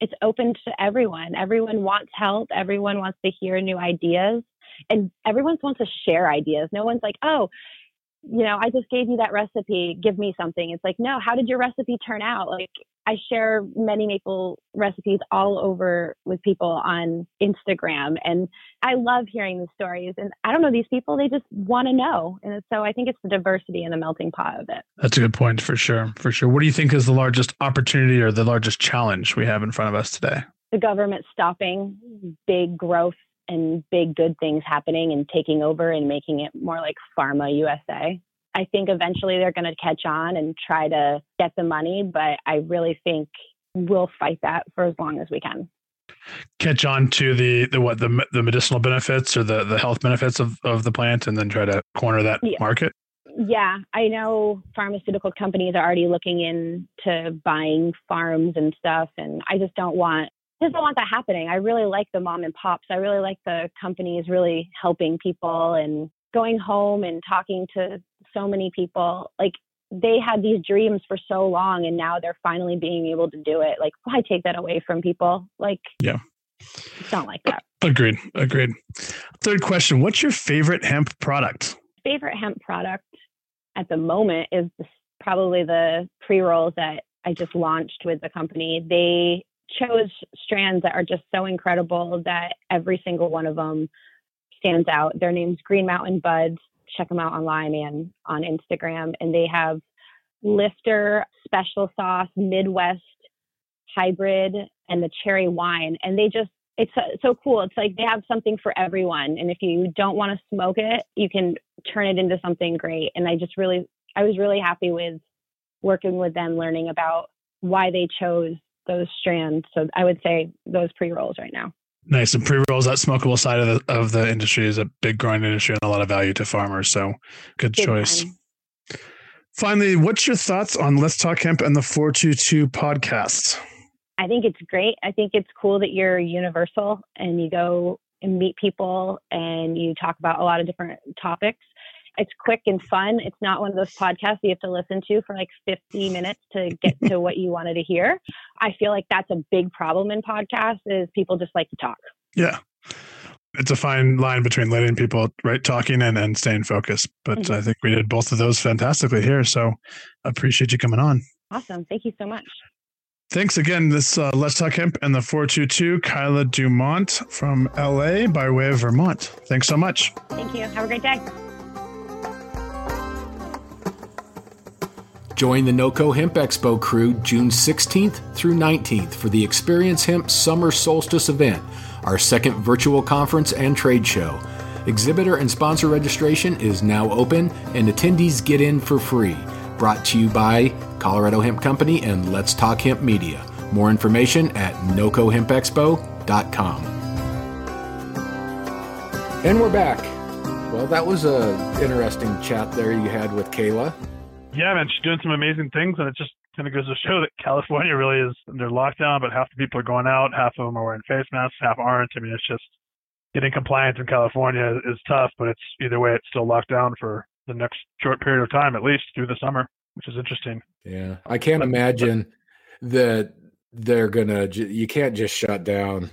it's open to everyone. Everyone wants help. Everyone wants to hear new ideas and everyone wants to share ideas. No one's like, oh, you know, I just gave you that recipe. Give me something. It's like, no, how did your recipe turn out? Like, I share many maple recipes all over with people on Instagram. And I love hearing the stories. And I don't know these people, they just want to know. And so I think it's the diversity and the melting pot of it. That's a good point for sure. For sure. What do you think is the largest opportunity or the largest challenge we have in front of us today? The government stopping big growth and big good things happening and taking over and making it more like pharma USA. I think eventually they're going to catch on and try to get the money, but I really think we'll fight that for as long as we can. Catch on to the the what the the medicinal benefits or the the health benefits of of the plant, and then try to corner that yeah. market. Yeah, I know pharmaceutical companies are already looking into buying farms and stuff, and I just don't want just don't want that happening. I really like the mom and pops. I really like the companies really helping people and going home and talking to so many people like they had these dreams for so long and now they're finally being able to do it. Like why take that away from people? Like yeah. it's not like that. Agreed. Agreed. Third question what's your favorite hemp product? Favorite hemp product at the moment is probably the pre-rolls that i just launched with the company. They chose strands that are just so incredible that every single one of them stands out. Their name's green mountain buds check them out online and on Instagram. And they have Lifter Special Sauce, Midwest Hybrid, and the Cherry Wine. And they just, it's so cool. It's like they have something for everyone. And if you don't want to smoke it, you can turn it into something great. And I just really, I was really happy with working with them, learning about why they chose those strands. So I would say those pre rolls right now. Nice. And pre rolls, that smokable side of the of the industry is a big growing industry and a lot of value to farmers. So good big choice. Time. Finally, what's your thoughts on Let's Talk Hemp and the 422 podcast? I think it's great. I think it's cool that you're universal and you go and meet people and you talk about a lot of different topics. It's quick and fun. It's not one of those podcasts you have to listen to for like 50 minutes to get to what you wanted to hear. I feel like that's a big problem in podcasts is people just like to talk. Yeah. It's a fine line between letting people right talking and, and staying focused. But mm-hmm. I think we did both of those fantastically here. So I appreciate you coming on. Awesome. Thank you so much. Thanks again. This uh, Let's Talk Hemp and the 422, Kyla Dumont from LA by way of Vermont. Thanks so much. Thank you. Have a great day. Join the NOCO Hemp Expo crew June 16th through 19th for the Experience Hemp Summer Solstice event, our second virtual conference and trade show. Exhibitor and sponsor registration is now open, and attendees get in for free. Brought to you by Colorado Hemp Company and Let's Talk Hemp Media. More information at nocohempexpo.com. And we're back. Well, that was a interesting chat there you had with Kayla. Yeah, man, she's doing some amazing things, and it just kind of goes to show that California really is under lockdown, but half the people are going out, half of them are wearing face masks, half aren't. I mean, it's just getting compliance in California is tough, but it's either way, it's still locked down for the next short period of time, at least through the summer, which is interesting. Yeah, I can't imagine that they're gonna. You can't just shut down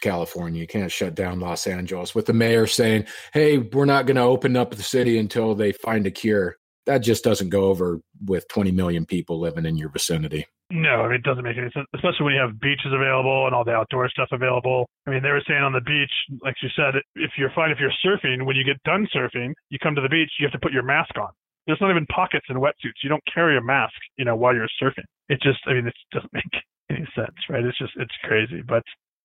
California. You can't shut down Los Angeles with the mayor saying, "Hey, we're not going to open up the city until they find a cure." That just doesn't go over with 20 million people living in your vicinity. No, I mean, it doesn't make any sense, especially when you have beaches available and all the outdoor stuff available. I mean, they were saying on the beach, like you said, if you're fine if you're surfing, when you get done surfing, you come to the beach, you have to put your mask on. There's not even pockets in wetsuits. You don't carry a mask, you know, while you're surfing. It just, I mean, it doesn't make any sense, right? It's just, it's crazy. But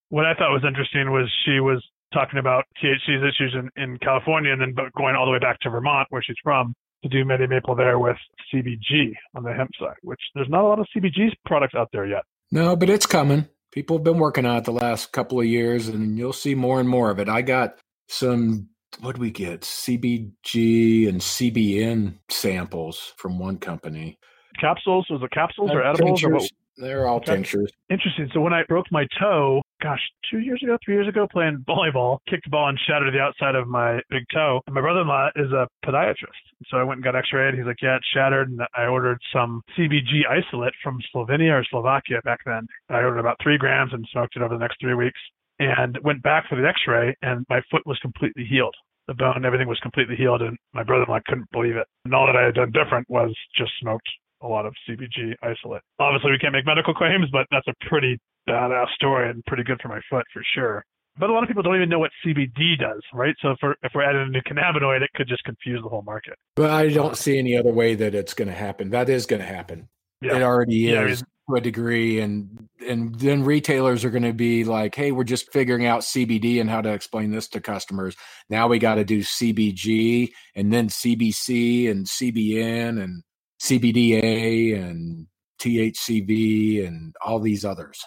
what I thought was interesting was she was talking about THC's issues in, in California and then going all the way back to Vermont, where she's from, to do Medi Maple there with CBG on the hemp side, which there's not a lot of CBG products out there yet. No, but it's coming. People have been working on it the last couple of years, and you'll see more and more of it. I got some, what we get? CBG and CBN samples from one company. Capsules? Was it capsules or edibles? Or what? They're all okay. tinctures. Interesting. So when I broke my toe, gosh, two years ago, three years ago, playing volleyball, kicked the ball and shattered the outside of my big toe. And my brother-in-law is a podiatrist. So I went and got x-rayed. He's like, yeah, it's shattered. And I ordered some CBG isolate from Slovenia or Slovakia back then. I ordered about three grams and smoked it over the next three weeks and went back for the x-ray and my foot was completely healed. The bone, everything was completely healed. And my brother-in-law couldn't believe it. And all that I had done different was just smoked a lot of CBG isolate. Obviously, we can't make medical claims, but that's a pretty badass story and pretty good for my foot for sure. But a lot of people don't even know what CBD does, right? So if we're, if we're adding a new cannabinoid, it could just confuse the whole market. But I don't see any other way that it's going to happen. That is going to happen. Yeah. It already is yeah, I mean, to a degree, and and then retailers are going to be like, "Hey, we're just figuring out CBD and how to explain this to customers. Now we got to do CBG and then CBC and CBN and CBDA and THCV and all these others.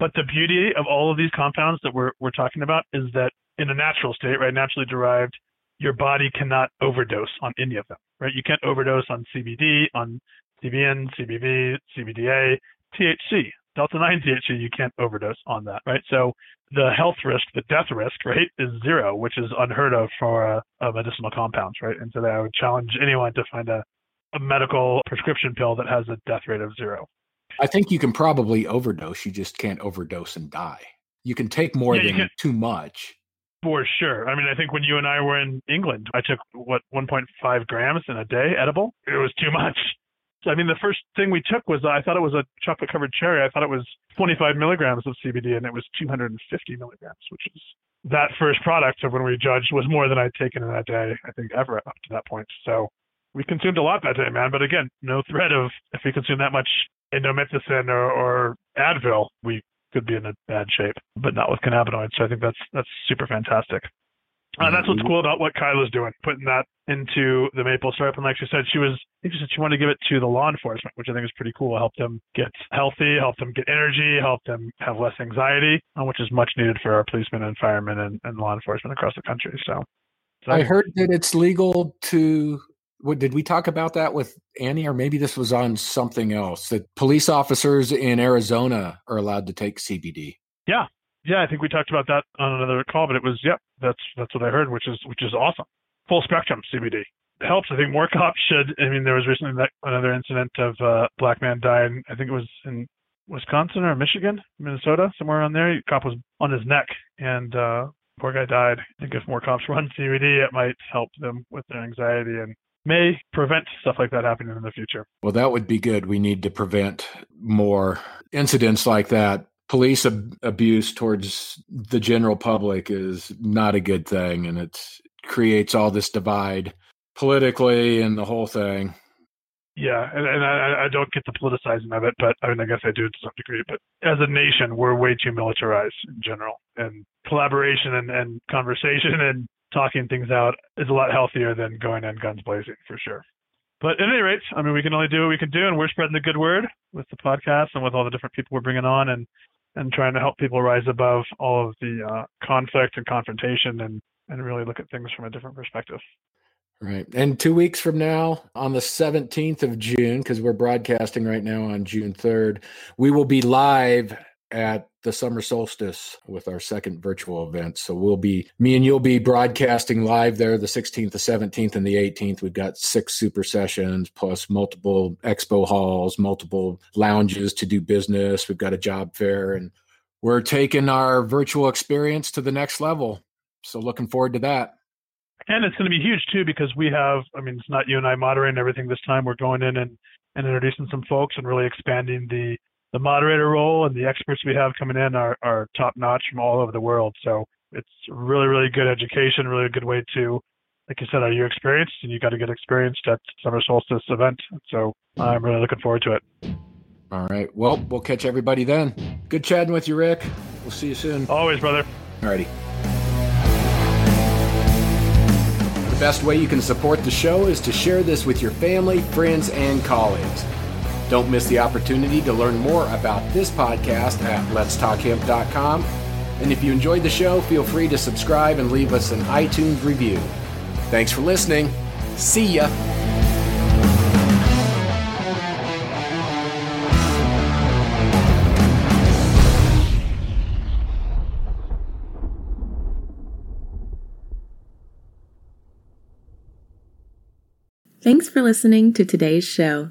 But the beauty of all of these compounds that we're, we're talking about is that in a natural state, right, naturally derived, your body cannot overdose on any of them, right? You can't overdose on CBD, on CBN, CBV, CBDA, THC, delta 9 THC, you can't overdose on that, right? So the health risk, the death risk, right, is zero, which is unheard of for uh, medicinal compounds, right? And so I would challenge anyone to find a, a medical prescription pill that has a death rate of zero. I think you can probably overdose. You just can't overdose and die. You can take more yeah, than too much. For sure. I mean, I think when you and I were in England, I took what 1.5 grams in a day edible. It was too much. I mean, the first thing we took was I thought it was a chocolate covered cherry. I thought it was 25 milligrams of CBD, and it was 250 milligrams, which is that first product of when we judged was more than I'd taken in that day. I think ever up to that point. So we consumed a lot that day, man. But again, no threat of if we consume that much indomethacin or, or Advil, we could be in a bad shape, but not with cannabinoids. So I think that's that's super fantastic. Uh, that's what's mm-hmm. cool about what Kyla's doing, putting that into the maple syrup. And like she said, she was, I think she said she wanted to give it to the law enforcement, which I think is pretty cool. Help them get healthy, help them get energy, help them have less anxiety, uh, which is much needed for our policemen and firemen and, and law enforcement across the country. So, so I heard that it's legal to what did we talk about that with Annie, or maybe this was on something else? That police officers in Arizona are allowed to take CBD. Yeah, yeah, I think we talked about that on another call, but it was yeah, that's that's what I heard, which is which is awesome. Full spectrum CBD. helps. I think more cops should. I mean, there was recently that, another incident of a uh, black man died. I think it was in Wisconsin or Michigan, Minnesota, somewhere around there. The cop was on his neck, and uh, poor guy died. I think if more cops run CBD, it might help them with their anxiety and may prevent stuff like that happening in the future. Well, that would be good. We need to prevent more incidents like that. Police ab- abuse towards the general public is not a good thing, and it creates all this divide politically and the whole thing. Yeah, and, and I, I don't get the politicizing of it, but I mean, I guess I do to some degree. But as a nation, we're way too militarized in general, and collaboration and, and conversation and talking things out is a lot healthier than going in guns blazing for sure. But at any rate, I mean, we can only do what we can do, and we're spreading the good word with the podcast and with all the different people we're bringing on, and and trying to help people rise above all of the uh, conflict and confrontation, and and really look at things from a different perspective. Right. And two weeks from now, on the 17th of June, because we're broadcasting right now on June 3rd, we will be live at the summer solstice with our second virtual event. So we'll be, me and you'll be broadcasting live there the 16th, the 17th, and the 18th. We've got six super sessions plus multiple expo halls, multiple lounges to do business. We've got a job fair and we're taking our virtual experience to the next level. So looking forward to that. And it's going to be huge too because we have, I mean, it's not you and I moderating everything this time. We're going in and, and introducing some folks and really expanding the, the moderator role and the experts we have coming in are, are top notch from all over the world. So it's really, really good education, really a good way to, like you said, are you experienced and you got to get experienced at Summer Solstice event. So I'm really looking forward to it. All right. Well, we'll catch everybody then. Good chatting with you, Rick. We'll see you soon. Always, brother. All righty. The best way you can support the show is to share this with your family, friends, and colleagues. Don't miss the opportunity to learn more about this podcast at letstalkhemp.com. And if you enjoyed the show, feel free to subscribe and leave us an iTunes review. Thanks for listening. See ya. Thanks for listening to today's show.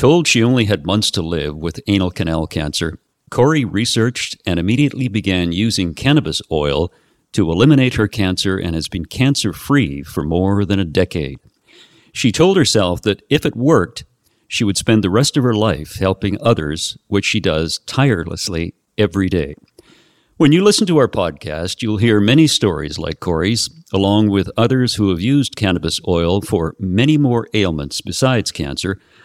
Told she only had months to live with anal canal cancer, Corrie researched and immediately began using cannabis oil to eliminate her cancer and has been cancer free for more than a decade. She told herself that if it worked, she would spend the rest of her life helping others, which she does tirelessly every day. When you listen to our podcast, you'll hear many stories like Corrie's, along with others who have used cannabis oil for many more ailments besides cancer,